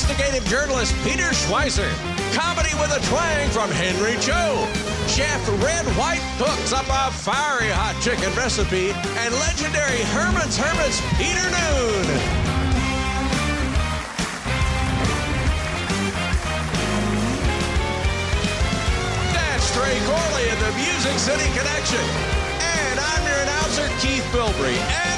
investigative journalist Peter Schweizer. Comedy with a twang from Henry Cho. Chef Red White cooks up a fiery hot chicken recipe. And legendary Herman's Hermits Peter Noone. That's Trey Corley in the Music City Connection. And I'm your announcer, Keith Bilbrey.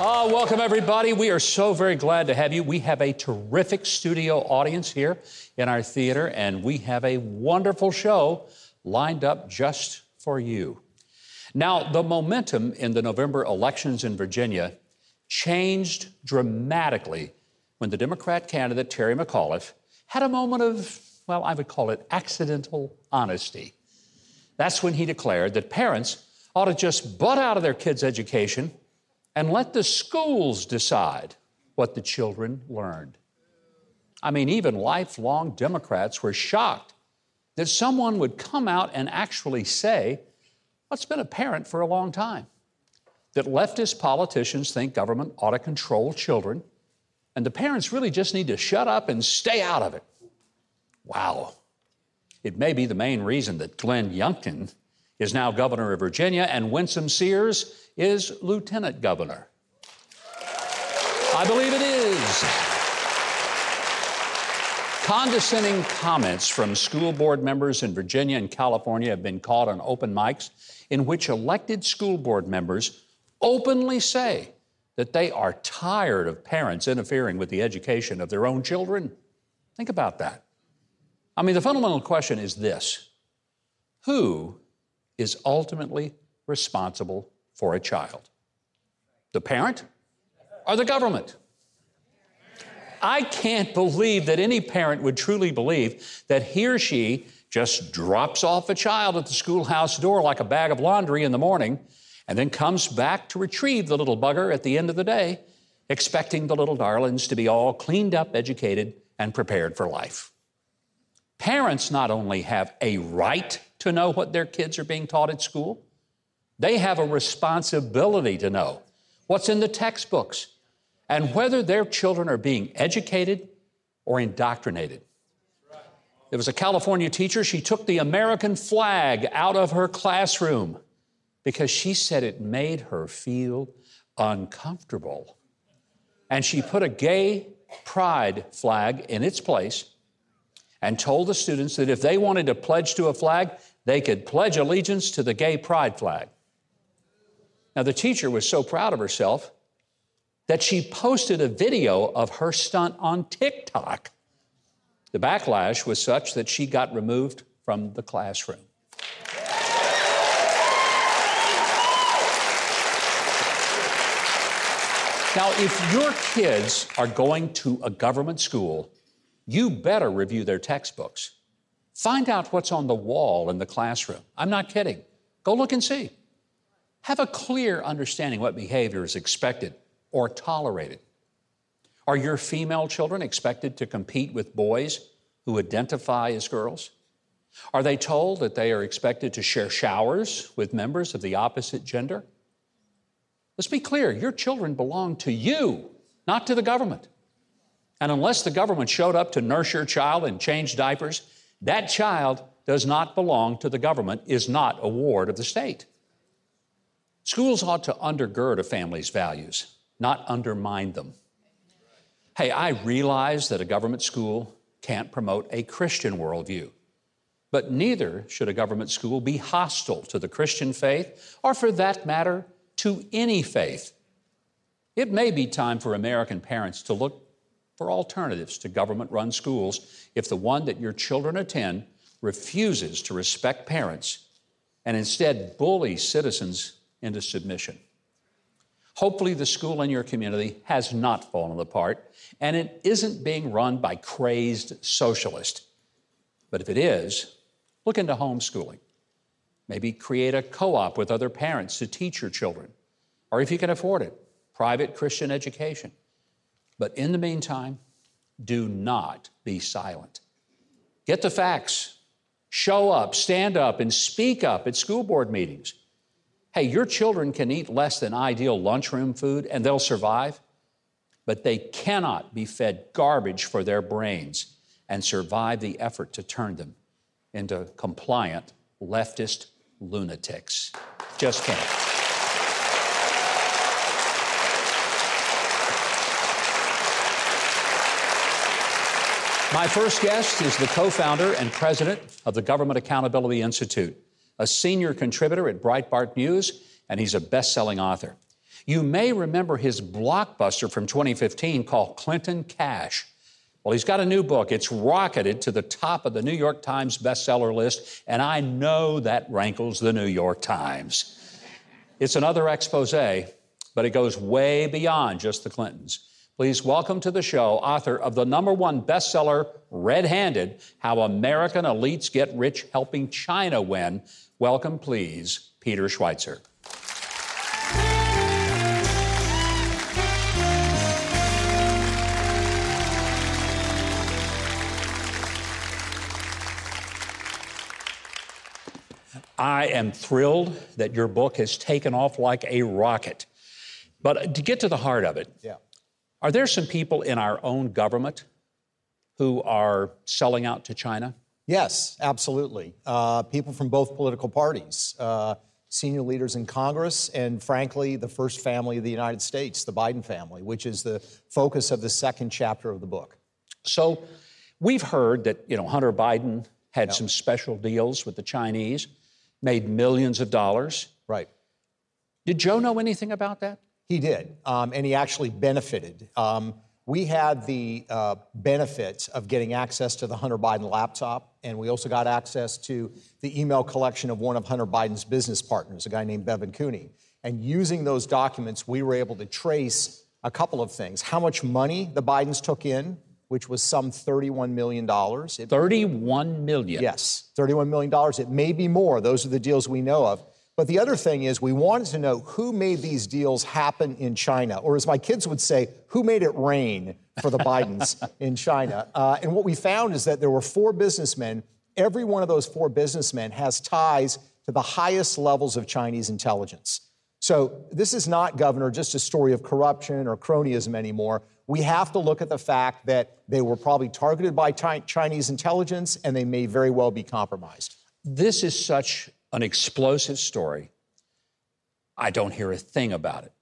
Oh, welcome everybody. We are so very glad to have you. We have a terrific studio audience here in our theater, and we have a wonderful show lined up just for you. Now, the momentum in the November elections in Virginia changed dramatically when the Democrat candidate Terry McAuliffe had a moment of, well, I would call it accidental honesty. That's when he declared that parents ought to just butt out of their kids' education and let the schools decide what the children learned. I mean, even lifelong Democrats were shocked that someone would come out and actually say what's been apparent for a long time that leftist politicians think government ought to control children, and the parents really just need to shut up and stay out of it. Wow. It may be the main reason that Glenn Youngkin is now governor of Virginia and Winsome Sears is lieutenant governor. I believe it is. Condescending comments from school board members in Virginia and California have been caught on open mics in which elected school board members openly say that they are tired of parents interfering with the education of their own children. Think about that. I mean, the fundamental question is this Who is ultimately responsible for a child? The parent or the government? I can't believe that any parent would truly believe that he or she just drops off a child at the schoolhouse door like a bag of laundry in the morning and then comes back to retrieve the little bugger at the end of the day, expecting the little darlings to be all cleaned up, educated, and prepared for life. Parents not only have a right to know what their kids are being taught at school, they have a responsibility to know what's in the textbooks and whether their children are being educated or indoctrinated. There was a California teacher, she took the American flag out of her classroom because she said it made her feel uncomfortable. And she put a gay pride flag in its place and told the students that if they wanted to pledge to a flag, they could pledge allegiance to the gay pride flag. Now, the teacher was so proud of herself that she posted a video of her stunt on TikTok. The backlash was such that she got removed from the classroom. Now, if your kids are going to a government school, you better review their textbooks. Find out what's on the wall in the classroom. I'm not kidding. Go look and see. Have a clear understanding what behavior is expected or tolerated. Are your female children expected to compete with boys who identify as girls? Are they told that they are expected to share showers with members of the opposite gender? Let's be clear your children belong to you, not to the government. And unless the government showed up to nurse your child and change diapers, that child does not belong to the government, is not a ward of the state. Schools ought to undergird a family's values, not undermine them. Hey, I realize that a government school can't promote a Christian worldview. But neither should a government school be hostile to the Christian faith, or for that matter, to any faith. It may be time for American parents to look for alternatives to government run schools if the one that your children attend refuses to respect parents and instead bullies citizens into submission. Hopefully, the school in your community has not fallen apart and it isn't being run by crazed socialists. But if it is, look into homeschooling. Maybe create a co op with other parents to teach your children, or if you can afford it, private Christian education. But in the meantime, do not be silent. Get the facts. Show up, stand up, and speak up at school board meetings. Hey, your children can eat less than ideal lunchroom food and they'll survive, but they cannot be fed garbage for their brains and survive the effort to turn them into compliant leftist lunatics. Just can't. My first guest is the co founder and president of the Government Accountability Institute a senior contributor at Breitbart News, and he's a best selling author. You may remember his blockbuster from 2015 called Clinton Cash. Well, he's got a new book. It's rocketed to the top of the New York Times bestseller list, and I know that rankles the New York Times. It's another expose, but it goes way beyond just the Clintons. Please welcome to the show author of the number one bestseller, Red Handed How American Elites Get Rich Helping China Win, Welcome, please, Peter Schweizer. I am thrilled that your book has taken off like a rocket. But to get to the heart of it, yeah. Are there some people in our own government who are selling out to China? Yes, absolutely. Uh, people from both political parties, uh, senior leaders in Congress, and frankly, the first family of the United States, the Biden family, which is the focus of the second chapter of the book. So, we've heard that you know Hunter Biden had yep. some special deals with the Chinese, made millions of dollars. Right. Did Joe know anything about that? He did, um, and he actually benefited. Um, we had the uh, benefit of getting access to the Hunter Biden laptop, and we also got access to the email collection of one of Hunter Biden's business partners, a guy named Bevan Cooney. And using those documents, we were able to trace a couple of things how much money the Bidens took in, which was some $31 million. It, 31 million? Yes, $31 million. It may be more. Those are the deals we know of. But the other thing is, we wanted to know who made these deals happen in China, or as my kids would say, who made it rain for the Bidens in China. Uh, and what we found is that there were four businessmen. Every one of those four businessmen has ties to the highest levels of Chinese intelligence. So this is not, Governor, just a story of corruption or cronyism anymore. We have to look at the fact that they were probably targeted by Chinese intelligence and they may very well be compromised. This is such an explosive story. I don't hear a thing about it.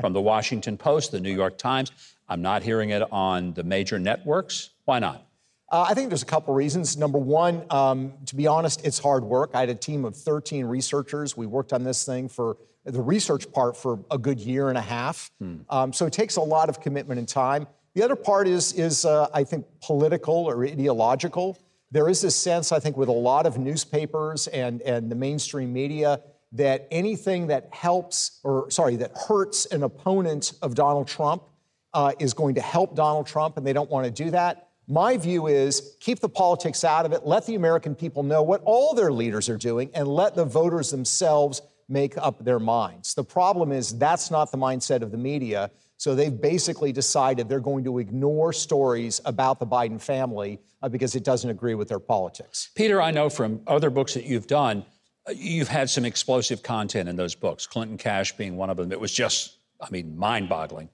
From the Washington Post, the New York Times, I'm not hearing it on the major networks. Why not? Uh, I think there's a couple reasons. Number one, um, to be honest, it's hard work. I had a team of 13 researchers. We worked on this thing for the research part for a good year and a half. Hmm. Um, so it takes a lot of commitment and time. The other part is, is uh, I think, political or ideological there is this sense, I think, with a lot of newspapers and, and the mainstream media that anything that helps, or sorry, that hurts an opponent of Donald Trump uh, is going to help Donald Trump, and they don't want to do that. My view is keep the politics out of it, let the American people know what all their leaders are doing, and let the voters themselves make up their minds. The problem is that's not the mindset of the media. So they've basically decided they're going to ignore stories about the Biden family uh, because it doesn't agree with their politics. Peter, I know from other books that you've done, uh, you've had some explosive content in those books, Clinton Cash being one of them. It was just, I mean, mind boggling.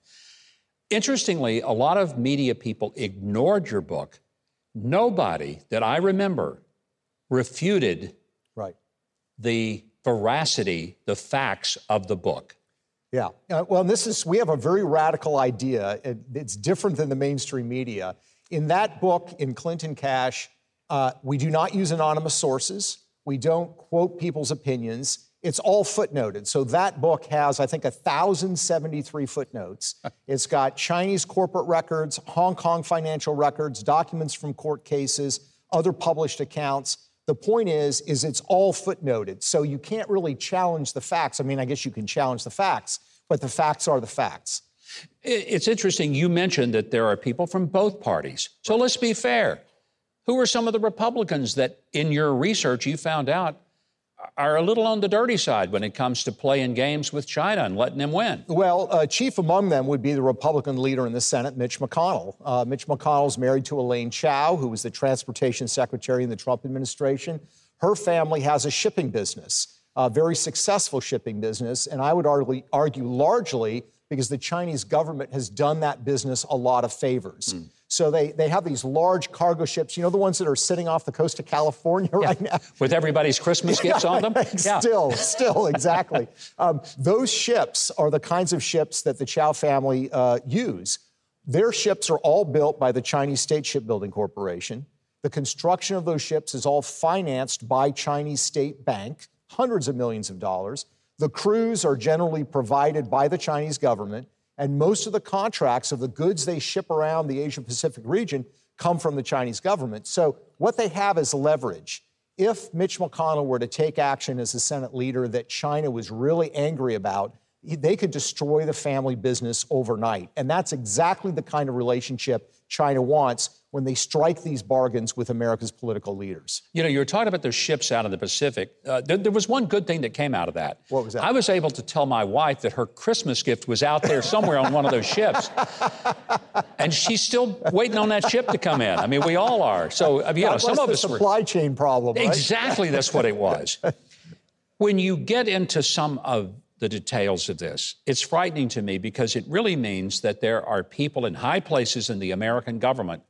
Interestingly, a lot of media people ignored your book. Nobody that I remember refuted right. the veracity, the facts of the book. Yeah. Uh, well, this is, we have a very radical idea. It, it's different than the mainstream media. In that book, in Clinton Cash, Uh, we do not use anonymous sources. We don't quote people's opinions. It's all footnoted. So that book has, I think, 1,073 footnotes. it's got Chinese corporate records, Hong Kong financial records, documents from court cases, other published accounts. The point is, is it's all footnoted. So you can't really challenge the facts. I mean, I guess you can challenge the facts, but the facts are the facts. It's interesting. You mentioned that there are people from both parties. So let's be fair. Who are some of the Republicans that, in your research, you found out are a little on the dirty side when it comes to playing games with China and letting them win. Well, uh, chief among them would be the Republican leader in the Senate, Mitch McConnell. Uh, Mitch McConnell is married to Elaine Chao, who was the transportation secretary in the Trump administration. Her family has a shipping business, a very successful shipping business, and I would argue, argue largely because the Chinese government has done that business a lot of favors. Mm. So they, they have these large cargo ships, you know, the ones that are sitting off the coast of California yeah. right now. With everybody's Christmas gifts on them? still, still, exactly. um, those ships are the kinds of ships that the Chao family uh, use. Their ships are all built by the Chinese State Shipbuilding Corporation. The construction of those ships is all financed by Chinese State Bank, hundreds of millions of dollars. The crews are generally provided by the Chinese government. And most of the contracts of the goods they ship around the Asia Pacific region come from the Chinese government. So what they have is leverage. If Mitch McConnell were to take action as a Senate leader that China was really angry about, they could destroy the family business overnight. And that's exactly the kind of relationship China wants when they strike these bargains with America's political leaders. You know, you were talking about those ships out in the Pacific. Uh, there, there, was one good thing that came out of that. What was that? I was able to tell my wife that her Christmas gift was out there somewhere on one of those ships. And she's still waiting on that ship to come in. I mean, we all are. So, you know, some of us supply were, chain problem. Right? Exactly, that's what it was. when you get into some of the details of this. It's frightening to me because it really means that there are people in high places in the American government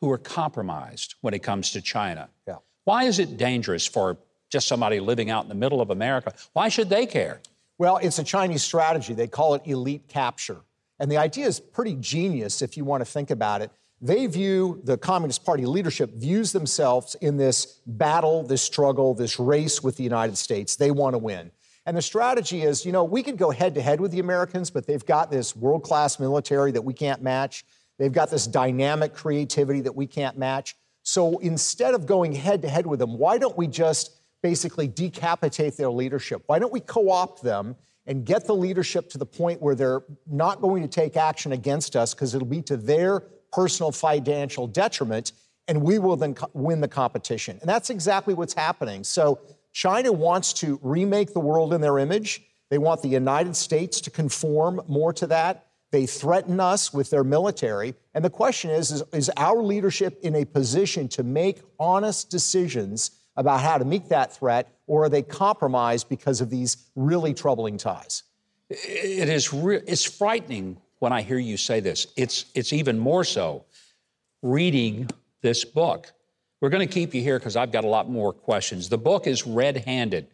who are compromised when it comes to China. Yeah. Why is it dangerous for just somebody living out in the middle of America? Why should they care? Well, it's a Chinese strategy. They call it elite capture. And the idea is pretty genius if you want to think about it. They view the Communist Party leadership views themselves in this battle, this struggle, this race with the United States. They want to win. And the strategy is, you know, we can go head to head with the Americans, but they've got this world class military that we can't match. They've got this dynamic creativity that we can't match. So instead of going head to head with them, why don't we just basically decapitate their leadership? Why don't we co opt them and get the leadership to the point where they're not going to take action against us because it'll be to their personal financial detriment, and we will then co- win the competition? And that's exactly what's happening. So China wants to remake the world in their image. They want the United States to conform more to that. They threaten us with their military. And the question is, is, is our leadership in a position to make honest decisions about how to meet that threat, or are they compromised because of these really troubling ties? It is re- it's frightening when I hear you say this. It's, it's even more so reading this book. We're going to keep you here because I've got a lot more questions. The book is red handed.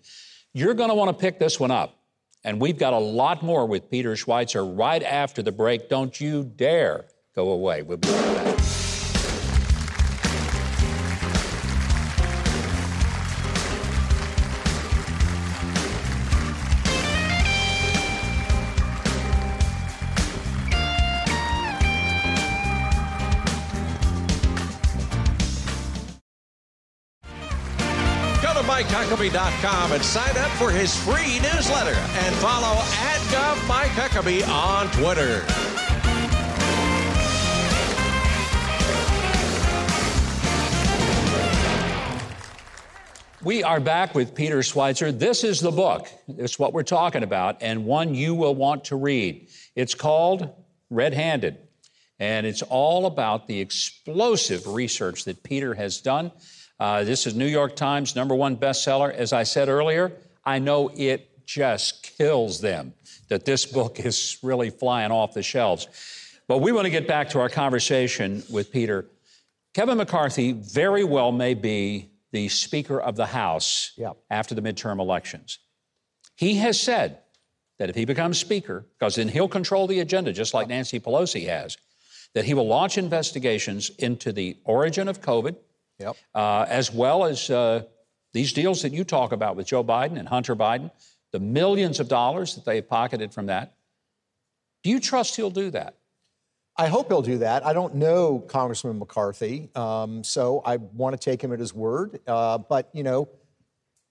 You're going to want to pick this one up. And we've got a lot more with Peter Schweizer right after the break. Don't you dare go away. We'll be right back. MikeHuckabee.com and sign up for his free newsletter and follow at Huckabee on Twitter. We are back with Peter Schweizer. This is the book. It's what we're talking about, and one you will want to read. It's called Red Handed, and it's all about the explosive research that Peter has done uh, this is New York Times number one bestseller. As I said earlier, I know it just kills them that this book is really flying off the shelves. But we want to get back to our conversation with Peter. Kevin McCarthy very well may be the Speaker of the House yep. after the midterm elections. He has said that if he becomes Speaker, because then he'll control the agenda just like Nancy Pelosi has, that he will launch investigations into the origin of COVID, Yep. uh, as well as uh, these deals that you talk about with Joe Biden and Hunter Biden, the millions of dollars that they have pocketed from that. Do you trust he'll do that? I hope he'll do that. I don't know Congressman McCarthy, um, so I want to take him at his word. Uh, but, you know,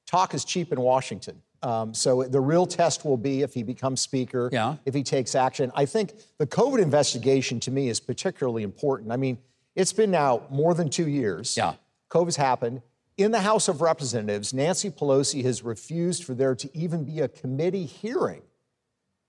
talk is cheap in Washington. Um, so the real test will be if he becomes speaker, Yeah. if he takes action. I think the COVID investigation to me is particularly important. I mean, it's been now more than two years. Yeah. COVID's happened. In the House of Representatives, Nancy Pelosi has refused for there to even be a committee hearing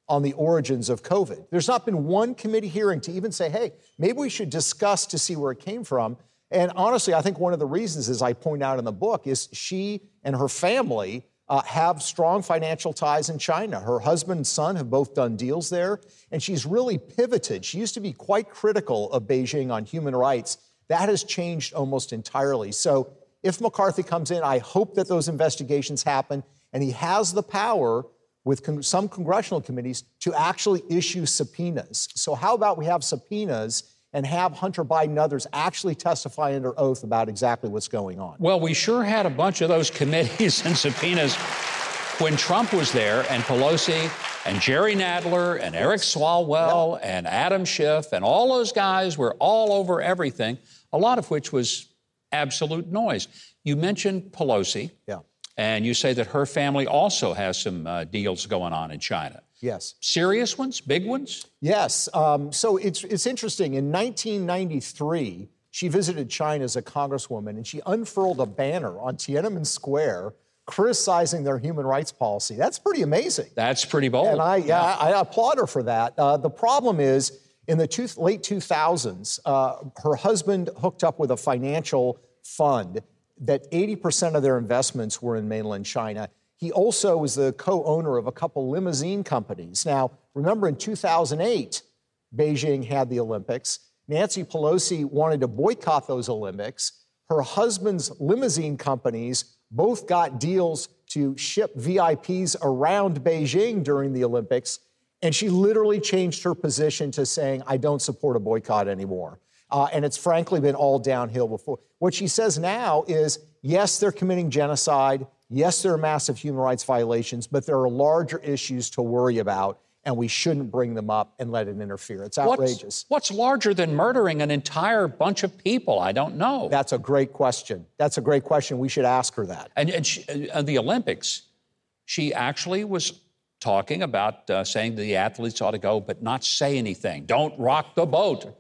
on the origins of COVID. There's not been one committee hearing to even say, hey, maybe we should discuss to see where it came from. And honestly, I think one of the reasons, as I point out in the book, is she and her family uh, have strong financial ties in China. Her husband and son have both done deals there, and she's really pivoted. She used to be quite critical of Beijing on human rights. That has changed almost entirely. So if McCarthy comes in, I hope that those investigations happen, and he has the power with con- some congressional committees to actually issue subpoenas. So, how about we have subpoenas and have Hunter Biden and others actually testify under oath about exactly what's going on? Well, we sure had a bunch of those committees and subpoenas when Trump was there, and Pelosi and Jerry Nadler and Eric Swalwell and Adam Schiff and all those guys were all over everything, a lot of which was absolute noise. You mentioned Pelosi. Yeah. And you say that her family also has some uh, deals going on in China. Yes. Serious ones, big ones? Yes. Um, so it's, it's interesting. In 1993, she visited China as a congresswoman and she unfurled a banner on Tiananmen Square criticizing their human rights policy. That's pretty amazing. That's pretty bold. And I, yeah, I applaud her for that. Uh, the problem is, in the two, late 2000s, uh, her husband hooked up with a financial fund that 80% of their investments were in mainland China. He also was the co owner of a couple limousine companies. Now, remember in 2008, Beijing had the Olympics. Nancy Pelosi wanted to boycott those Olympics. Her husband's limousine companies both got deals to ship VIPs around Beijing during the Olympics. And she literally changed her position to saying, I don't support a boycott anymore. Uh, and it's frankly been all downhill before. What she says now is yes, they're committing genocide. Yes, there are massive human rights violations, but there are larger issues to worry about, and we shouldn't bring them up and let it interfere. It's outrageous. What's, what's larger than murdering an entire bunch of people? I don't know. That's a great question. That's a great question. We should ask her that. And, and she, uh, the Olympics, she actually was talking about uh, saying the athletes ought to go, but not say anything. Don't rock the boat.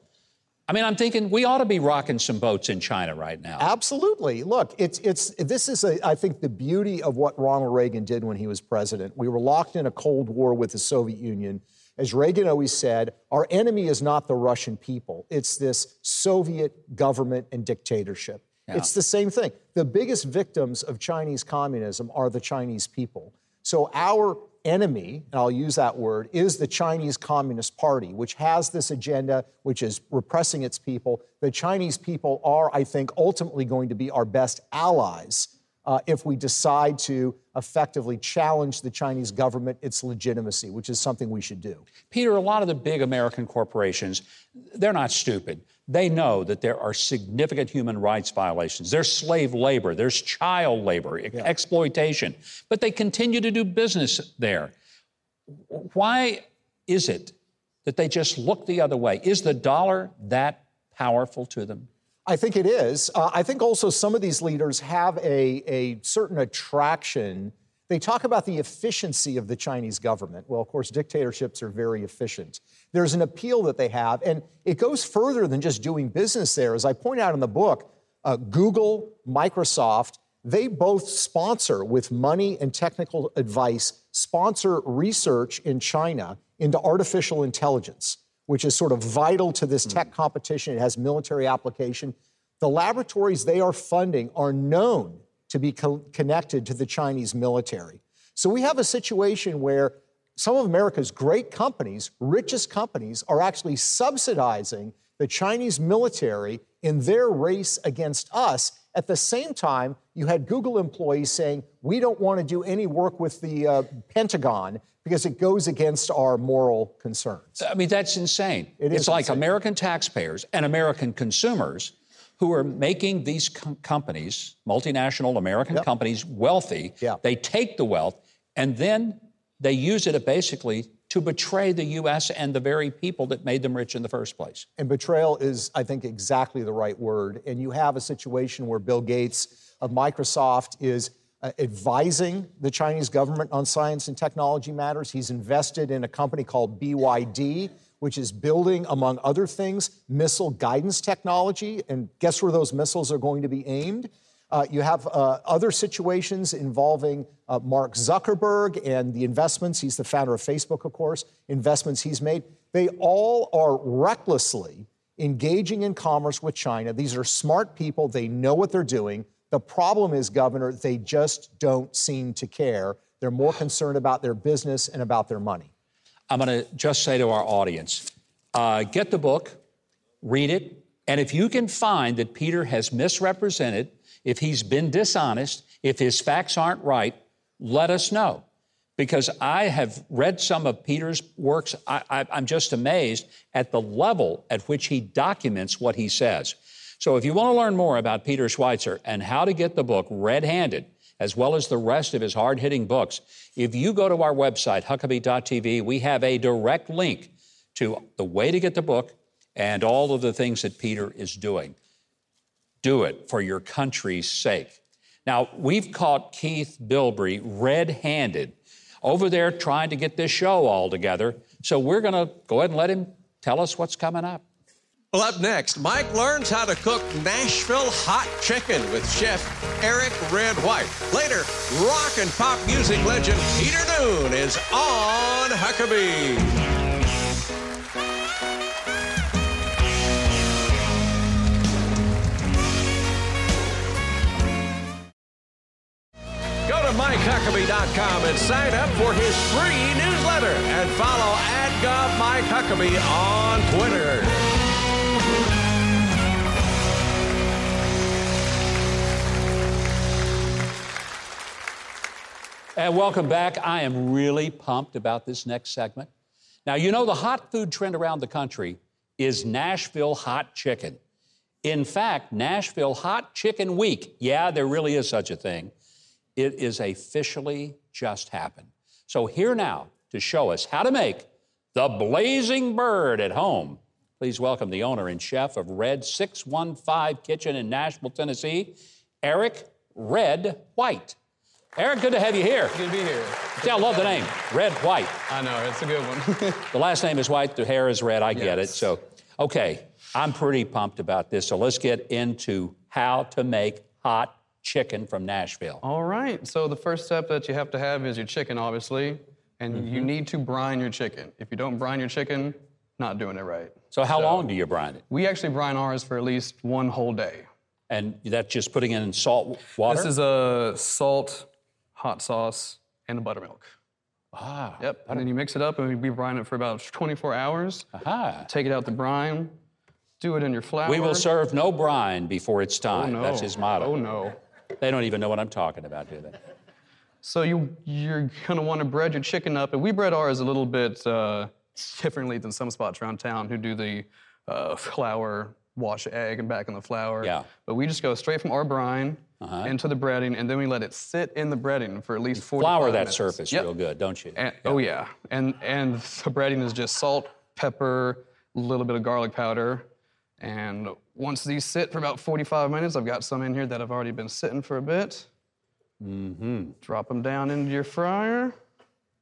I mean, I'm thinking we ought to be rocking some boats in China right now. Absolutely. Look, it's it's this is a, I think the beauty of what Ronald Reagan did when he was president. We were locked in a cold war with the Soviet Union. As Reagan always said, our enemy is not the Russian people. It's this Soviet government and dictatorship. Yeah. It's the same thing. The biggest victims of Chinese communism are the Chinese people. So our enemy, and I'll use that word, is the Chinese Communist Party, which has this agenda, which is repressing its people. The Chinese people are, I think, ultimately going to be our best allies uh, if we decide to effectively challenge the Chinese government, its legitimacy, which is something we should do. Peter, a lot of the big American corporations, they're not stupid. They know that there are significant human rights violations. There's slave labor, there's child labor, yeah. exploitation, but they continue to do business there. Why is it that they just look the other way? Is the dollar that powerful to them? I think it is. Uh, I think also some of these leaders have a, a certain attraction. They talk about the efficiency of the Chinese government. Well, of course, dictatorships are very efficient. There's an appeal that they have, and it goes further than just doing business there. As I point out in the book, uh, Google, Microsoft, they both sponsor with money and technical advice, sponsor research in China into artificial intelligence which is sort of vital to this tech competition. It has military application. The laboratories they are funding are known to be co- connected to the Chinese military. So we have a situation where some of America's great companies, richest companies, are actually subsidizing the Chinese military in their race against us. At the same time, you had Google employees saying, we don't want to do any work with the uh, Pentagon because it goes against our moral concerns. I mean, that's insane. It is it's like insane. American taxpayers and American consumers who are making these com- companies, multinational American Yep. companies, wealthy. Yeah. They take the wealth and then they use it basically to betray the U.S. and the very people that made them rich in the first place. And betrayal is, I think, exactly the right word. And you have a situation where Bill Gates of Microsoft is uh, advising the Chinese government on science and technology matters. He's invested in a company called BYD, which is building, among other things, missile guidance technology. And guess where those missiles are going to be aimed? Uh, you have uh, other situations involving uh, Mark Zuckerberg and the investments. He's the founder of Facebook, of course, investments he's made. They all are recklessly engaging in commerce with China. These are smart people, they know what they're doing. The problem is, Governor, they just don't seem to care. They're more concerned about their business and about their money. I'm going to just say to our audience uh, get the book, read it, and if you can find that Peter has misrepresented, if he's been dishonest, if his facts aren't right, let us know. Because I have read some of Peter's works. I, I'm just amazed at the level at which he documents what he says. So if you want to learn more about Peter Schweizer and how to get the book red handed, as well as the rest of his hard hitting books, if you go to our website, huckabee.tv, we have a direct link to the way to get the book and all of the things that Peter is doing. Do it for your country's sake. Now, we've caught Keith Bilbrey red handed over there trying to get this show all together. So we're going to go ahead and let him tell us what's coming up. Well, up next, Mike learns how to cook Nashville hot chicken with chef Eric Red White. Later, rock and pop music legend Peter Noone is on Huckabee. Go to MikeHuckabee.com and sign up for his free newsletter and follow at Mike Huckabee on Twitter. And welcome back. I am really pumped about this next segment. Now, you know, the hot food trend around the country is Nashville hot chicken. In fact, Nashville Hot Chicken Week, yeah, there really is such a thing, it is officially just happened. So, here now to show us how to make the blazing bird at home. Please welcome the owner and chef of Red 615 Kitchen in Nashville, Tennessee, Eric Red White. Eric, good to have you here. Good to be here. See, I love the name, Red White. I know, it's a good one. The last name is White, the hair is red, I get it. So, okay, I'm pretty pumped about this. So let's get into how to make hot chicken from Nashville. All right, so the first step that you have to have is your chicken, obviously, and you mm-hmm. need to brine your chicken. If you don't brine your chicken, not doing it right. So, how long do you brine it? We actually brine ours for at least one whole day. And that's just putting it in salt water? This is a salt, hot sauce, and a buttermilk. ah, Yep, and then you mix it up and we brine it for about 24 hours. aha. Take it out the brine, do it in your flour. We will serve no brine before it's time. Oh, time. no. That's his motto. Oh no. They don't even know what I'm talking about, do they? So you you're gonna want to bread your chicken up, and we bread ours a little bit uh, differently than some spots around town who do the uh, flour, wash egg, and back in the flour. Yeah. But we just go straight from our brine into the breading, and then we let it sit in the breading for at least 45 Flour that minutes. surface Yep. real good, don't you? And, Oh yeah, and and the breading is just salt, pepper, a little bit of garlic powder, and once these sit for about 45 minutes, I've got some in here that have already been sitting for a bit. Mm-hmm. Drop them down into your fryer.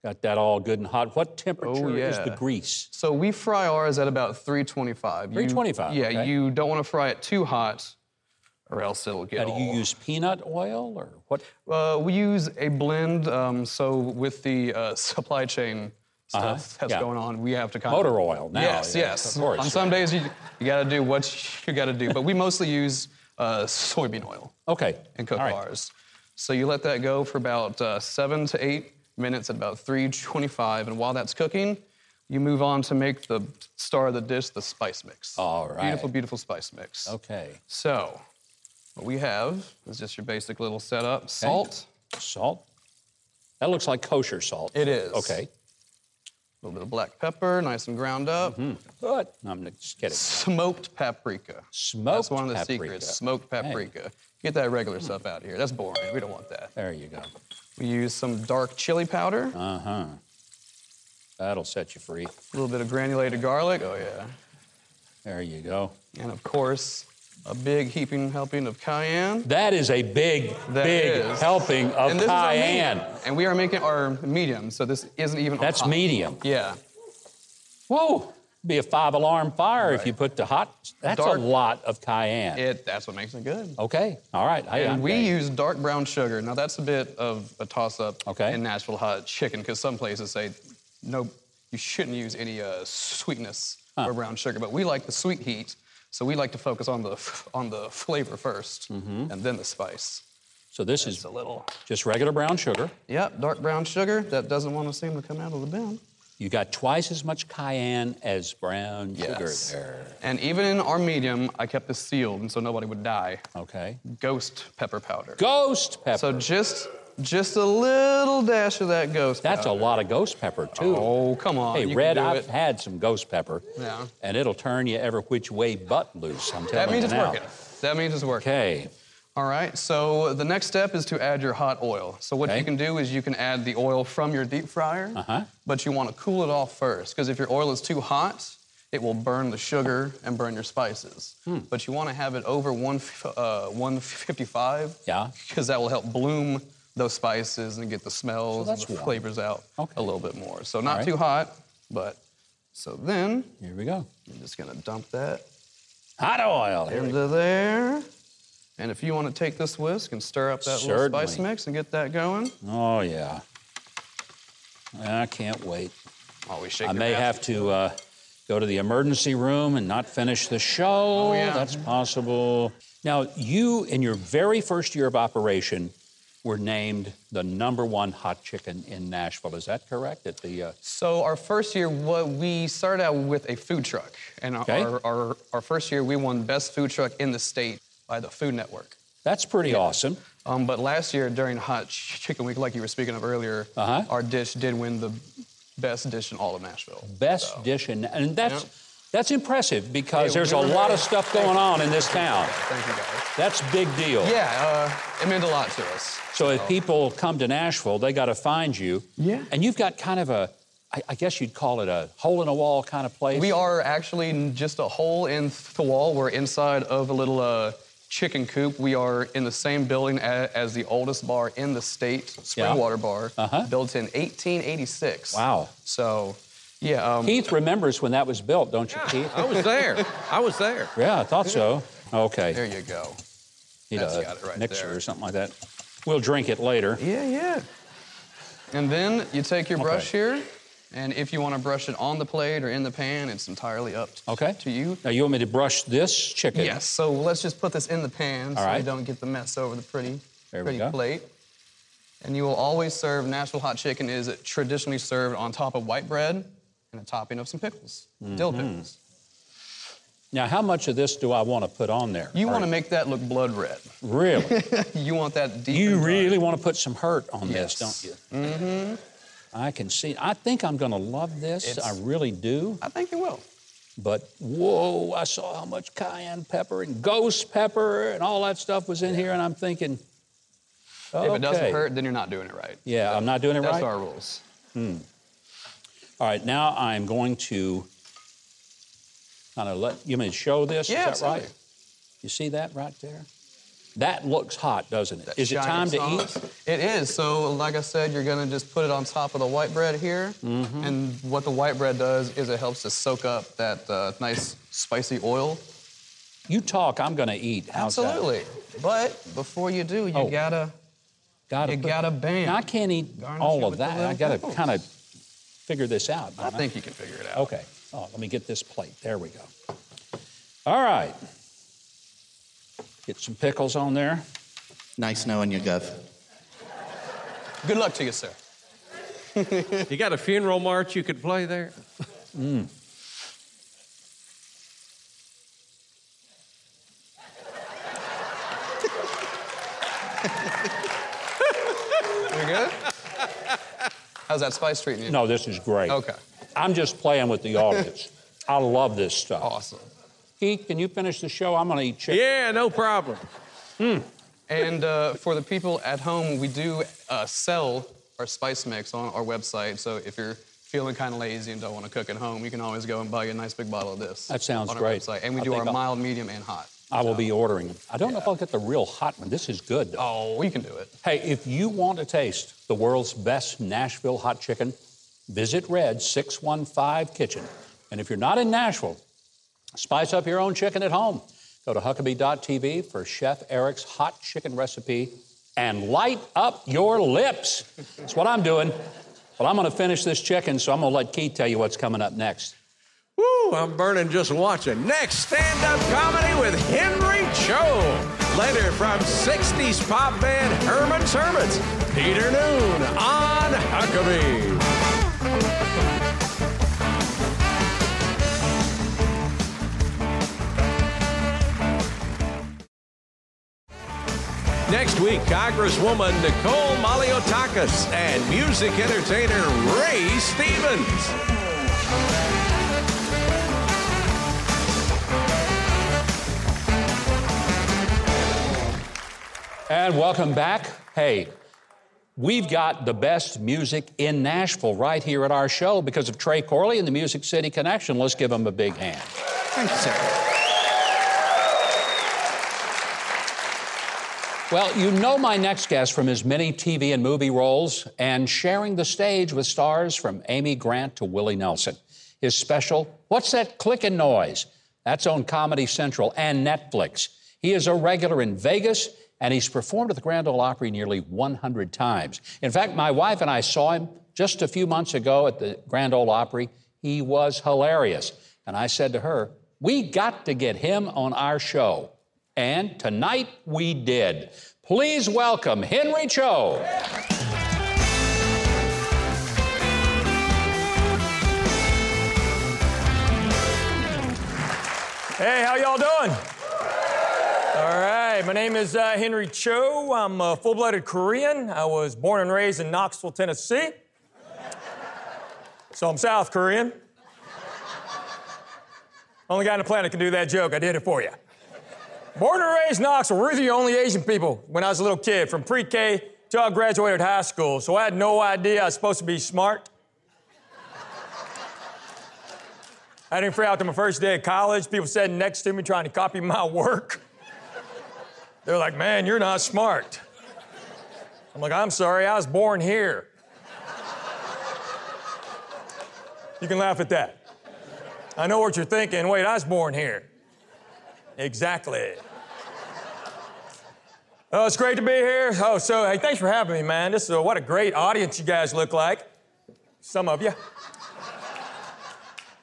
Got that all good and hot. What temperature is the grease? So we fry ours at about 325. You- 325, yeah, okay. you don't want to fry it too hot, or else it'll get. Now, do you all- use peanut oil or what? Uh, we use a blend. Um, so with the uh, supply chain stuff Uh-huh, that's yeah. going on, we have to kind Motor of. oil now. Yes, yeah, yes. Of course. On some days, you, you got to do what you got to do, but we mostly use uh, soybean oil Okay. and cook right. ours. So you let that go for about uh, seven to eight minutes at about 325, and while that's cooking, you move on to make the star of the dish, the spice mix. All right. Beautiful, beautiful spice mix. Okay. So, what we have is just your basic little setup: salt, Salt. That looks like kosher salt. It is. Okay. A little bit of black pepper, nice and ground up. Mm-hmm. But I'm gonna just kidding. Smoked paprika. Smoked That's one of the paprika. secrets. Smoked Hey. paprika. Get that regular stuff out of here. That's boring. We don't want that. There you go. We use some dark chili powder, Uh huh. That'll set you free. A little bit of granulated garlic. Oh yeah. There you go. And of course, a big heaping helping of cayenne. That is a big, That big is. helping of and this cayenne. And we are making our medium, so this isn't even. That's medium. Yeah. Whoa! Be a five-alarm fire if you put the hot. That's Dark- a lot of cayenne. It. That's what makes it good. okay. All right. Hey, And I'm we use dark brown sugar. Now that's a bit of a toss-up Okay. in Nashville hot chicken because some places say no, you shouldn't use any uh, sweetness or brown sugar. But we like the sweet heat, so we like to focus on the on the flavor 1st Mm-hmm. and then the spice. So this is a little. just regular brown sugar. Yep, dark brown sugar that doesn't want to seem to come out of the bin. You got twice as much cayenne as brown Yes. sugar there. And even in our medium, I kept this sealed, and so nobody would die. Okay. Ghost pepper powder. Ghost pepper. So just just a little dash of that ghost. That's a lot of ghost pepper too. Oh, come on. Hey, you Red, I've it. had some ghost pepper. Yeah. And it'll turn you every which way but loose. I'm telling you. That means you it's now. working. That means it's working. Okay. All right, so the next step is to add your hot oil. So what Okay. you can do is you can add the oil from your deep fryer, Uh-huh. but you want to cool it off first, because if your oil is too hot, it will burn the sugar and burn your spices. Hmm. But you want to have it over one, uh, 155, Yeah. because that will help bloom those spices and get the smells that's and the warm. flavors out Okay. a little bit more. So not right. too hot, but so then Here we go. I'm just gonna dump that Hot oil. Here into there. And if you want to take this whisk and stir up that little spice mix and get that going, Oh, yeah. I can't wait. I may have to uh, go to the emergency room and not finish the show. Oh, yeah. That's possible. Now, you, in your very first year of operation, were named the number one hot chicken in Nashville. Is that correct? At the uh, So our first year, what we started out with a food truck, and Okay. our, our, our first year we won best food truck in the state by the Food Network. that's pretty awesome. Um, but last year during Hot Chicken Week, like you were speaking of earlier, Uh-huh. our dish did win the best dish in all of Nashville. Best So, dish, in, and that's Yep. that's impressive because Hey, there's a lot of stuff going on in this town. Thank you guys. That's big deal. Yeah, uh, it meant a lot to us. So if people come to Nashville, they got to find you. Yeah. And you've got kind of a, I, I guess you'd call it a hole in a wall kind of place. We are actually just a hole in the wall. We're inside of a little uh, chicken coop. We are in the same building as the oldest bar in the state, Springwater Bar, Uh-huh. built in 1886. Wow. So, yeah. Um, Keith remembers when that was built, don't you, Keith? I was there. I was there. Yeah, I thought so. Okay. there you go. Need that's a right mixer there. or something like that. We'll drink it later. Yeah, yeah. And then you take your brush here, and if you want to brush it on the plate or in the pan, it's entirely up t- Okay. to you. Now you want me to brush this chicken? Yes, so let's just put this in the pan so right. we don't get the mess over the pretty, There we pretty go. plate. And you will always serve Nashville hot chicken is traditionally served on top of white bread and a topping of some pickles, dill Mm-hmm. pickles. Now, how much of this do I want to put on there? You want to make that look blood red. Really? you want that deep. you really want to put some hurt on Yes. this, don't you? Mm-hmm. I can see. I think I'm going to love this. It's- I really do. I think you will. But whoa, I saw how much cayenne pepper and ghost pepper and all that stuff was in here, and I'm thinking, okay. If it doesn't hurt, then you're not doing it right. Yeah, I'm not doing it That's right. That's our rules. Hmm. All right, now I'm going to kind of let you mean show this. Yeah, Is that right? You see that right there? That looks hot, doesn't it? That Is it time to eat? It is. So, like I said, you're gonna just put it on top of the white bread here, Mm-hmm. and what the white bread does is it helps to soak up that uh, nice spicy oil. You talk, I'm going to eat. How's that? Absolutely. But before you do, you Oh. gotta Gotta You put- gotta bang. Now, I can't eat Garnish all of that. I got to kind of figure this out. I don't think you can figure it out. Okay. Oh, let me get this plate. There we go. All right. Get some pickles on there. Nice knowing you, Gov. Good luck to you, sir. You got a funeral march you could play there? Mm. You good? How's that spice treating you? No, this is great. Okay. I'm just playing with the audience. I love this stuff. Awesome. Keith, can you finish the show? I'm going to eat chicken. Yeah, no problem. And uh, for the people at home, we do uh, sell our spice mix on our website. So if you're feeling kind of lazy and don't want to cook at home, you can always go and buy a nice big bottle of this. That sounds on our great. Website. And we I do our I'll- mild, medium, and hot. I will be ordering them. I don't know if I'll get the real hot one. This is good. Though. Oh, you can do it. Hey, if you want to taste the world's best Nashville hot chicken, visit Red 615 Kitchen. And if you're not in Nashville, spice up your own chicken at home. Go to Huckabee.tv for Chef Eric's hot chicken recipe and light up your lips. That's what I'm doing. Well, I'm going to finish this chicken, so I'm going to let Keith tell you what's coming up next. Woo, I'm burning just watching. Next, stand-up comedy with Henry Cho. Later from 60s pop band Herman's Hermits, Peter Noone on Huckabee. Next week, Congresswoman Nicole Malliotakis and music entertainer Ray Stevens. And welcome back. Hey, we've got the best music in Nashville right here at our show because of Trey Corley and the Music City Connection. Let's give him a big hand. Thank you, sir. Well, you know my next guest from his many TV and movie roles and sharing the stage with stars from Amy Grant to Willie Nelson. His special, What's That Clickin' Noise? That's on Comedy Central and Netflix. He is a regular in Vegas and he's performed at the Grand Ole Opry nearly 100 times. In fact, my wife and I saw him just a few months ago at the Grand Ole Opry. He was hilarious. And I said to her, We got to get him on our show. And tonight we did. Please welcome Henry Cho. Hey, how y'all doing? All right, my name is uh, Henry Cho. I'm a full blooded Korean. I was born and raised in Knoxville, Tennessee. So I'm South Korean. Only guy on the planet can do that joke. I did it for you. Born and raised Knoxville, we're the only Asian people when I was a little kid, from pre K till I graduated high school. So I had no idea I was supposed to be smart. I didn't figure out to my first day of college, people sitting next to me trying to copy my work. They're like, man, you're not smart. I'm like, I'm sorry, I was born here. You can laugh at that. I know what you're thinking. Wait, I was born here. Exactly. Oh, it's great to be here. Oh, so hey, thanks for having me, man. This is what a great audience you guys look like. Some of you.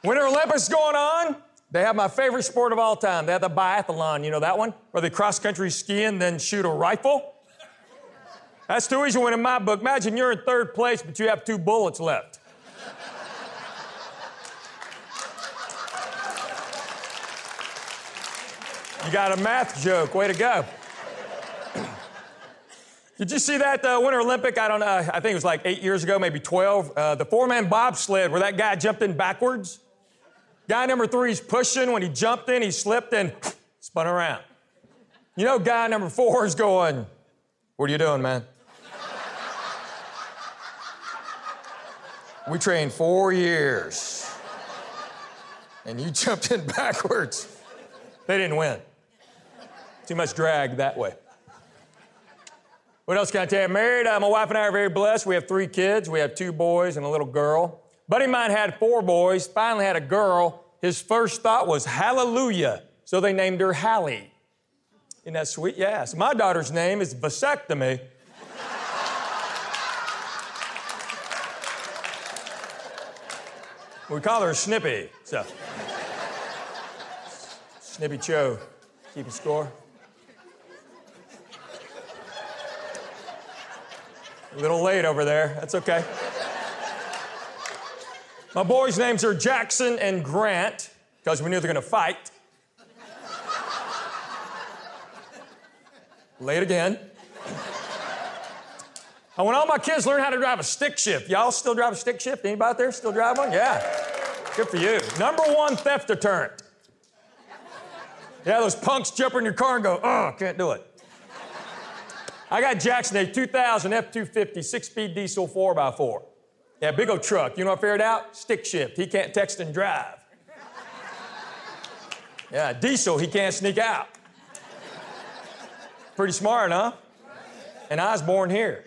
Winter Olympics going on. They have my favorite sport of all time. They have the biathlon. You know that one? Where they cross country ski and then shoot a rifle. That's too easy to win in my book. Imagine you're in third place, but you have two bullets left. You got a math joke. Way to go. Did you see that uh, Winter Olympic? I don't know. I think it was like eight years ago, maybe 12. Uh, the four man bobsled where that guy jumped in backwards. Guy number three three's pushing. When he jumped in, he slipped and spun around. You know, guy number four is going, What are you doing, man? we trained four years, and you jumped in backwards. They didn't win. Too much drag that way. What else can I tell you? I'm married. Uh, my wife and I are very blessed. We have three kids. We have two boys and a little girl. Buddy of mine had four boys, finally had a girl. His first thought was hallelujah. So they named her Hallie. Isn't that sweet? Yeah. So my daughter's name is Vasectomy. we call her Snippy. So Snippy Cho. keep Keeping score. A little late over there. That's okay. My boys' names are Jackson and Grant because we knew they're going to fight. Late again. I want all my kids learn how to drive a stick shift. Y'all still drive a stick shift? Anybody out there still drive one? Yeah. Good for you. Number one theft deterrent. Yeah, those punks jump in your car and go, oh, can't do it. I got Jackson a 2000 F250 six speed diesel 4x4. Yeah, big old truck. You know what I figured out? Stick shift. He can't text and drive. Yeah, diesel, he can't sneak out. Pretty smart, huh? And I was born here.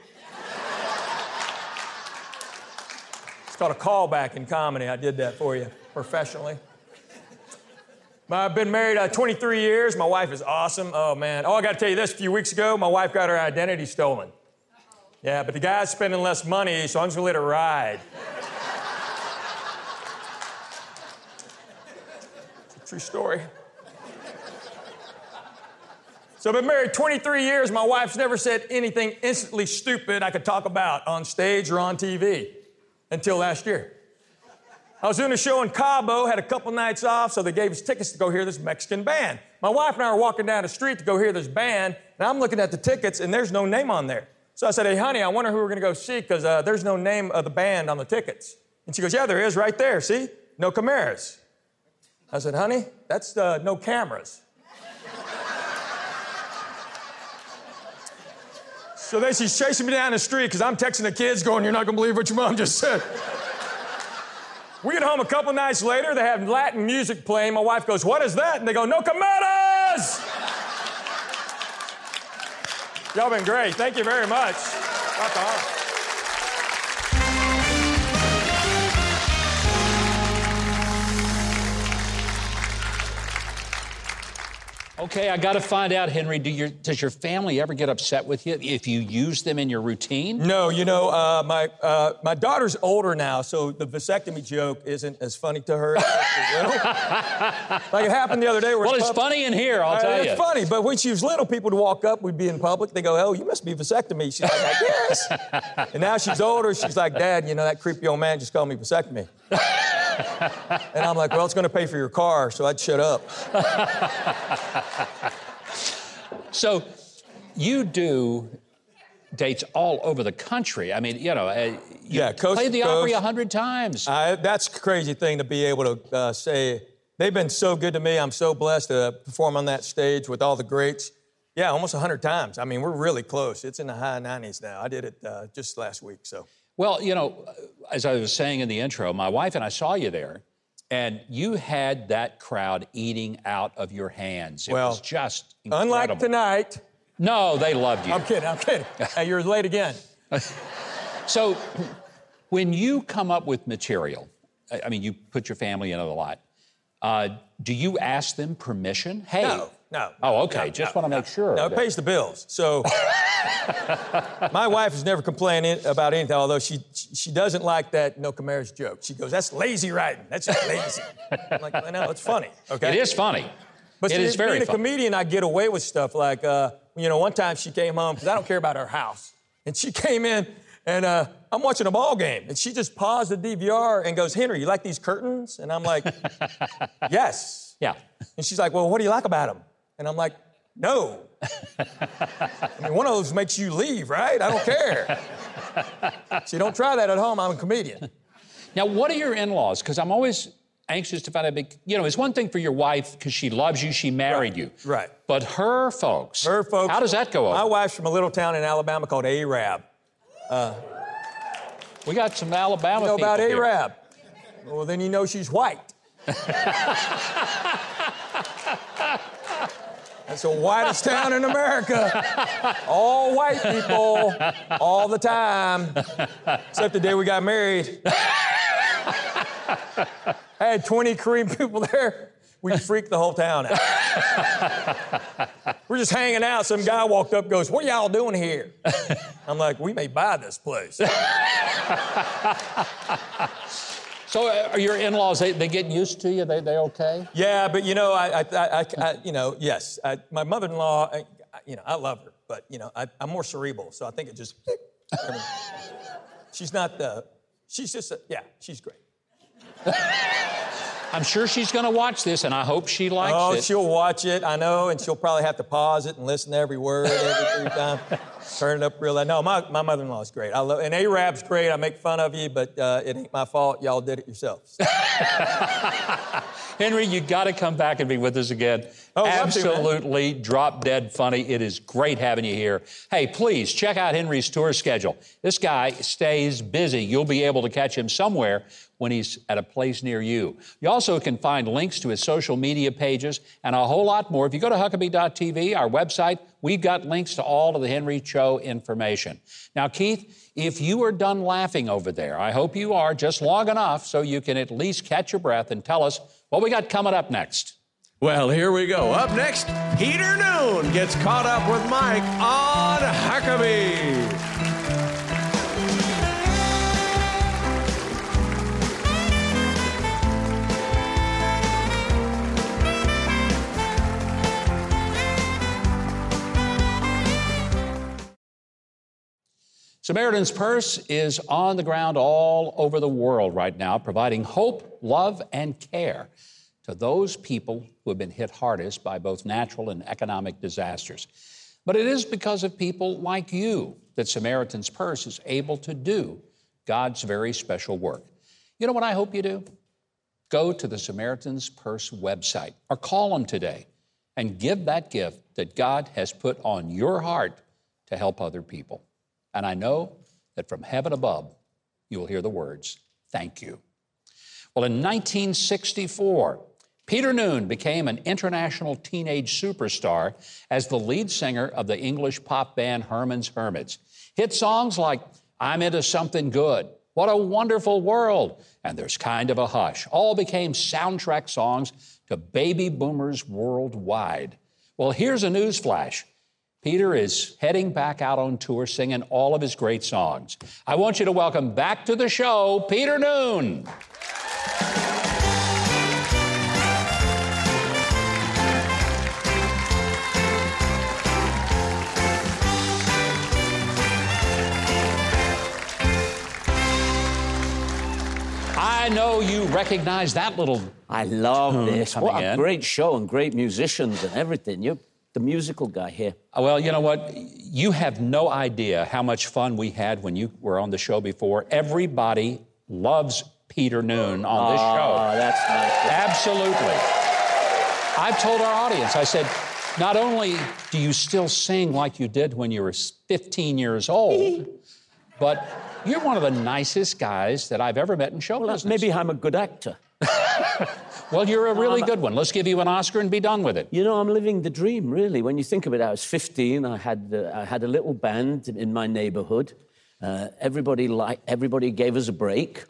It's called a callback in comedy. I did that for you professionally. I've been married uh, 23 years. My wife is awesome. Oh, man. Oh, I got to tell you this. A few weeks ago, my wife got her identity stolen. Yeah, but the guy's spending less money, so I'm just going to let her ride. it's a true story. So I've been married 23 years. My wife's never said anything instantly stupid I could talk about on stage or on TV until last year. I was doing a show in Cabo, had a couple nights off, so they gave us tickets to go hear this Mexican band. My wife and I were walking down the street to go hear this band, and I'm looking at the tickets, and there's no name on there. So I said, Hey, honey, I wonder who we're going to go see because uh, there's no name of the band on the tickets. And she goes, Yeah, there is right there. See? No Camaras. I said, Honey, that's uh, no cameras. so then she's chasing me down the street because I'm texting the kids going, You're not going to believe what your mom just said. We get home a couple nights later, they have Latin music playing. My wife goes, What is that? And they go, No Camaras! Y'all been great. Thank you very much. Okay, I got to find out, Henry. Do your, does your family ever get upset with you if you use them in your routine? No, you know, uh, my uh, my daughter's older now, so the vasectomy joke isn't as funny to her. like it happened the other day. well, it's funny in here, I'll uh, tell it's you. It's funny, but when she was little, people would walk up, we'd be in public, they go, "Oh, you must be vasectomy." She's like, "I guess." and now she's older. She's like, "Dad, you know that creepy old man just called me vasectomy." and I'm like, well, it's going to pay for your car, so I'd shut up. so you do dates all over the country. I mean, you know, uh, you yeah, coast played the coast. Opry a hundred times. Uh, that's a crazy thing to be able to uh, say. They've been so good to me. I'm so blessed to perform on that stage with all the greats. Yeah, almost 100 times. I mean, we're really close. It's in the high 90s now. I did it uh, just last week, so. Well, you know, as I was saying in the intro, my wife and I saw you there, and you had that crowd eating out of your hands. It well, was just incredible. unlike tonight. No, they loved you. I'm kidding. I'm kidding. hey, you're late again. so, when you come up with material, I mean, you put your family into a lot. Uh, do you ask them permission? Hey. No. No. Oh, okay. No, Just no, want to make sure. No, it pays the bills. So my wife has never complained about anything, although she she doesn't like that no Camaras joke. She goes, "That's lazy writing. That's just lazy." I'm like, "No, it's funny." Okay. It is funny. But it see, is very being a funny. comedian, I get away with stuff like, uh, you know, one time she came home because I don't care about her house, and she came in. And uh, I'm watching a ball game, and she just paused the DVR and goes, "Henry, you like these curtains?" And I'm like, "Yes." Yeah. And she's like, "Well, what do you like about them?" And I'm like, no. I mean, one of those makes you leave, right? I don't care. so don't try that at home. I'm a comedian. Now, what are your in laws? Because I'm always anxious to find out. Big, you know, it's one thing for your wife because she loves you, she married Right, you. right. But her folks. Her folks. How does that go over? My wife's from a little town in Alabama called Arab. Uh, we got some Alabama You know people about here. Arab? Well, then you know she's white. That's the whitest town in America. All white people, all the time. Except the day we got married. I had 20 Korean people there. We freaked the whole town out. We're just hanging out. Some guy walked up, goes, "What y'all doing here?" I'm like, "We may buy this place." So, uh, are your in-laws? They, they get used to you? They they okay? Yeah, but you know, I, I, I, I you know, yes, I, my mother-in-law, I, you know, I love her, but you know, I, I'm more cerebral, so I think it just. Mean, she's not the. She's just a, yeah, she's great. I'm sure she's going to watch this, and I hope she likes Oh, it. Oh, she'll watch it, I know, and she'll probably have to pause it and listen to every word every three times. Turn it up real loud. No, my, my mother-in-law is great. I love, and Arab's great. I make fun of you, but uh, it ain't my fault. Y'all did it yourselves. Henry, you got to come back and be with us again. Oh, to. Absolutely drop dead funny. It is great having you here. Hey, please check out Henry's tour schedule. This guy stays busy. You'll be able to catch him somewhere when he's at a place near you. You also can find links to his social media pages and a whole lot more. If you go to Huckabee.tv, our website, we've got links to all of the Henry Cho information. Now, Keith, if you are done laughing over there, I hope you are just long enough so you can at least catch your breath and tell us what we got coming up next. Well, here we go. Up next, Peter Noone gets caught up with Mike on Huckabee. Samaritan's Purse is on the ground all over the world right now, providing hope, love, and care to those people who have been hit hardest by both natural and economic disasters. But it is because of people like you that Samaritan's Purse is able to do God's very special work. You know what I hope you do? Go to the Samaritan's Purse website or call them today and give that gift that God has put on your heart to help other people. And I know that from heaven above, you will hear the words, Thank you. Well, in 1964, Peter Noone became an international teenage superstar as the lead singer of the English pop band Herman's Hermits. Hit songs like I'm Into Something Good, What a Wonderful World, and There's Kind of a Hush all became soundtrack songs to baby boomers worldwide. Well, here's a news flash. Peter is heading back out on tour singing all of his great songs. I want you to welcome back to the show, Peter Noone. I know you recognize that little. I love this. What a in. great show and great musicians and everything. You're the musical guy here. Uh, well, you know what? You have no idea how much fun we had when you were on the show before. Everybody loves Peter Noone on this show. Oh, show. that's nice. Absolutely. I've told our audience, I said, not only do you still sing like you did when you were 15 years old, but you're one of the nicest guys that I've ever met in show Well, business. maybe I'm a good actor. Well, you're a really good one. Let's give you an Oscar and be done with it. You know, I'm living the dream, really. When you think of it, I was 15. I had uh, I had a little band in my neighborhood. Uh, everybody like everybody gave us a break.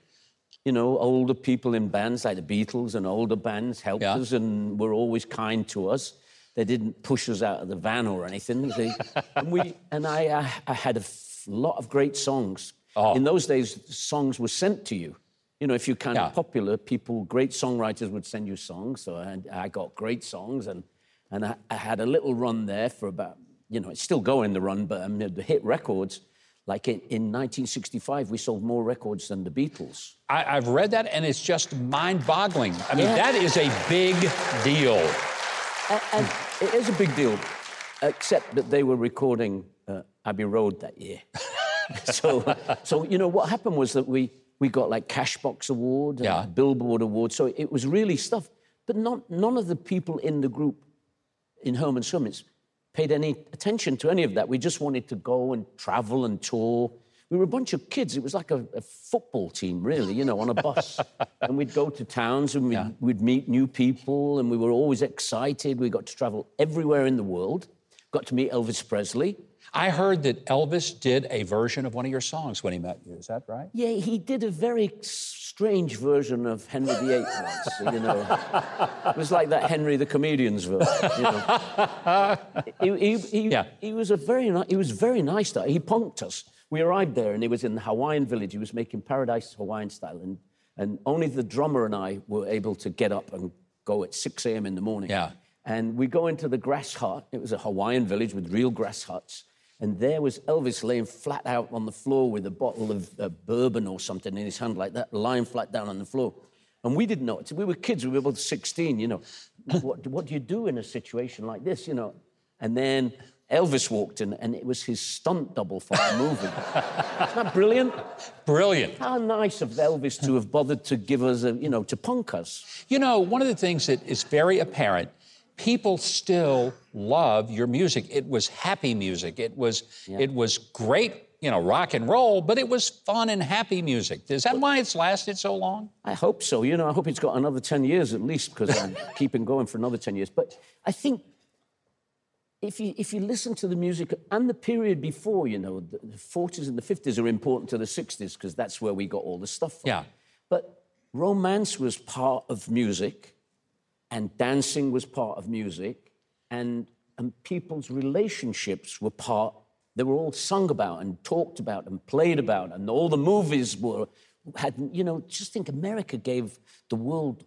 You know, older people in bands like the Beatles and older bands helped Yeah. us and were always kind to us. They didn't push us out of the van or anything. They, and we and I, I, I had a f- lot of great songs. Oh. In those days, songs were sent to you. You know, if you're kind Yeah. of popular, people, great songwriters would send you songs. So I, I got great songs, and and I, I had a little run there for about, you know, it's still going the run, but I mean, the hit records. Like in, in 1965, we sold more records than the Beatles. I, I've read that and it's just mind boggling. I mean, Yeah. that is a big deal. And, and it is a big deal, except that they were recording uh, Abbey Road that year. so, so you know what happened was that we we got like Cashbox Award, and Yeah. Billboard Award. So it was really stuff. But not none of the people in the group in Herman's Hermits paid any attention to any of that. We just wanted to go and travel and tour. We were a bunch of kids. It was like a, a football team, really, you know, on a bus. and we'd go to towns and we'd, we'd meet new people, and we were always excited. We got to travel everywhere in the world. Got to meet Elvis Presley. I heard that Elvis did a version of one of your songs when he met you. Is that right? Yeah, he did a very strange version of Henry VIII once. You know, it was like that Henry the comedian's version. You know, he, he, he, Yeah. he was a very ni- he was very nice. To, he punked us. We arrived there, and he was in the Hawaiian village. He was making Paradise Hawaiian style, and and only the drummer and I were able to get up and go at 6 a.m. in the morning. Yeah. And we go into the grass hut. It was a Hawaiian village with real grass huts. And there was Elvis laying flat out on the floor with a bottle of uh, bourbon or something in his hand, like that, lying flat down on the floor. And we didn't know it. We were kids. We were both 16, you know. what, what do you do in a situation like this, you know? And then Elvis walked in, and it was his stunt double for the movie. Isn't that brilliant? Brilliant. How nice of Elvis to have bothered to give us, a, you know, to punk us. You know, one of the things that is very apparent, people still love your music. It was happy music. It was it was great, you know, rock and roll, but it was fun and happy music. Is that why it's lasted so long? I hope so. You know, I hope it's got another 10 years at least because I'm keeping going for another 10 years. But I think if you, if you listen to the music and the period before, you know, the, the 40s and the 50s are important to the 60s because that's where we got all the stuff from. Yeah. But romance was part of music and dancing was part of music and, and people's relationships were part, they were all sung about and talked about and played about and all the movies were, had, you know, just think America gave the world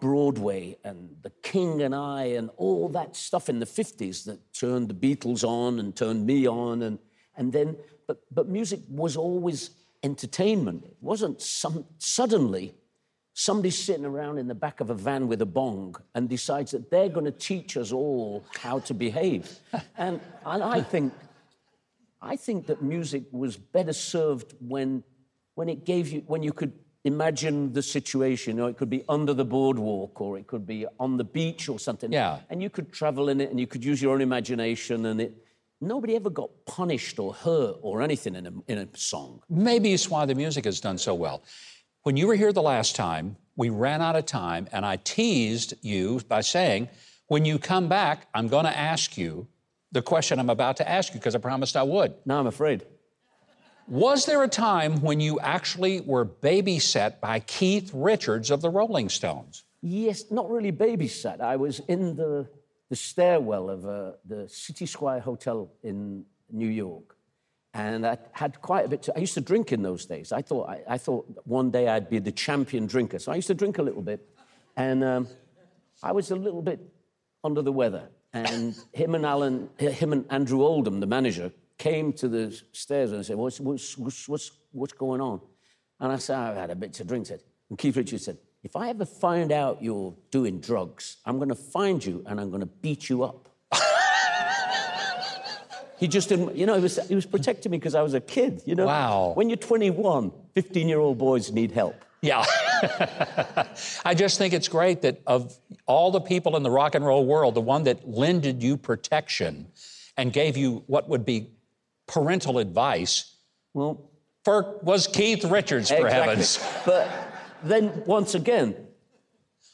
Broadway and The King and I and all that stuff in the 50s that turned the Beatles on and turned me on. And, and then, but, but music was always entertainment. It wasn't some, suddenly somebody sitting around in the back of a van with a bong and decides that they're going to teach us all how to behave. and, and I think, I think that music was better served when, when it gave you, when you could imagine the situation. You know, it could be under the boardwalk or it could be on the beach or something. Yeah. And you could travel in it and you could use your own imagination and it. Nobody ever got punished or hurt or anything in a, in a song. Maybe it's why the music has done so well. When you were here the last time, we ran out of time, and I teased you by saying, when you come back, I'm going to ask you the question I'm about to ask you because I promised I would. Now I'm afraid. Was there a time when you actually were babysat by Keith Richards of the Rolling Stones? Yes, not really babysat. I was in the, the stairwell of uh, the City Square Hotel in New York. And I had quite a bit. To, I used to drink in those days. I thought, I, I thought one day I'd be the champion drinker. So I used to drink a little bit. And um, I was a little bit under the weather. And him and Alan, him and Andrew Oldham, the manager, came to the stairs and said, what's, what's, what's, what's, what's going on? And I said, I've had a bit to drink. Said, and Keith Richards said, if I ever find out you're doing drugs, I'm going to find you and I'm going to beat you up. He just didn't, you know, he was, he was protecting me because I was a kid, you know? Wow. When you're 21, 15 year old boys need help. Yeah. I just think it's great that of all the people in the rock and roll world, the one that lended you protection and gave you what would be parental advice Well, for, was Keith Richards, for heavens. But then once again,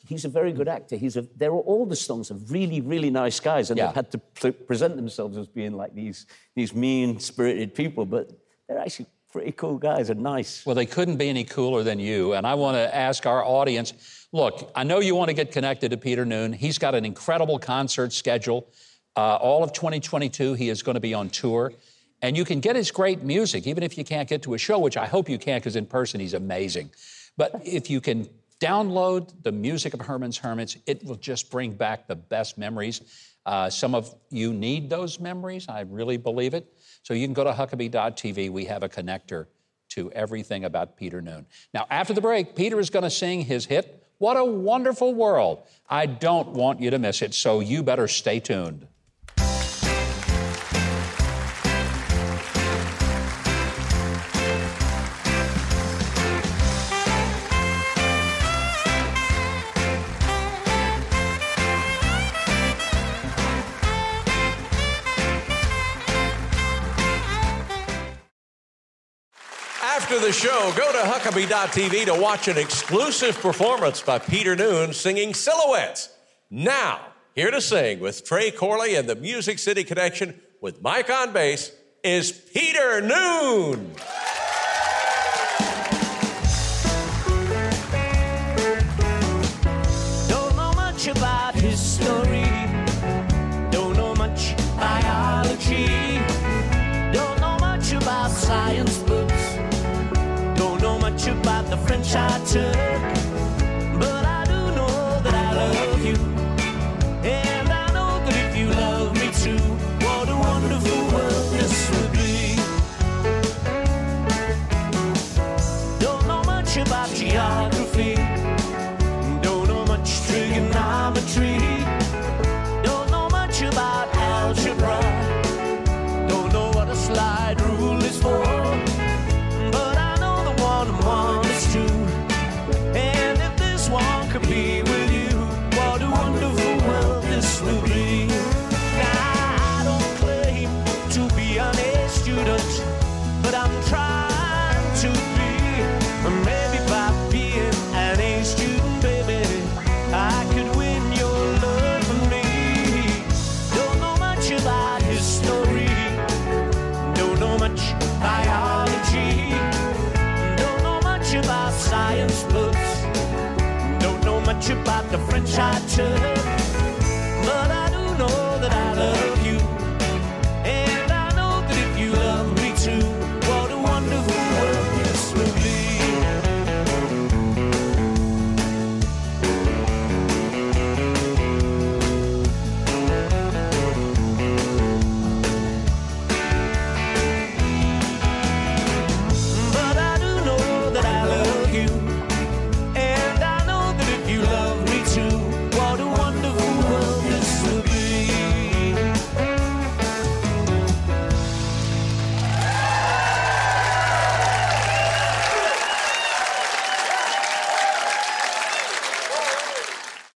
he's a very good actor. He's a, they're all the Stones are really, really nice guys, and Yeah. they've had to present themselves as being like these, these mean-spirited people, but they're actually pretty cool guys and nice. Well, they couldn't be any cooler than you. And I want to ask our audience look, I know you want to get connected to Peter Noone. He's got an incredible concert schedule. Uh, all of 2022, he is going to be on tour. And you can get his great music, even if you can't get to a show, which I hope you can, because in person he's amazing. But if you can download the music of Herman's Hermits, it will just bring back the best memories. Uh, some of you need those memories. I really believe it. So you can go to Huckabee.tv. We have a connector to everything about Peter Noone. Now, after the break, Peter is going to sing his hit, What a Wonderful World. I don't want you to miss it, so you better stay tuned. The show, go to Huckabee.tv to watch an exclusive performance by Peter Noone singing Silhouettes. Now, here to sing with Trey Corley and the Music City Connection with Mike on bass is Peter Noone. I took. About the French I took.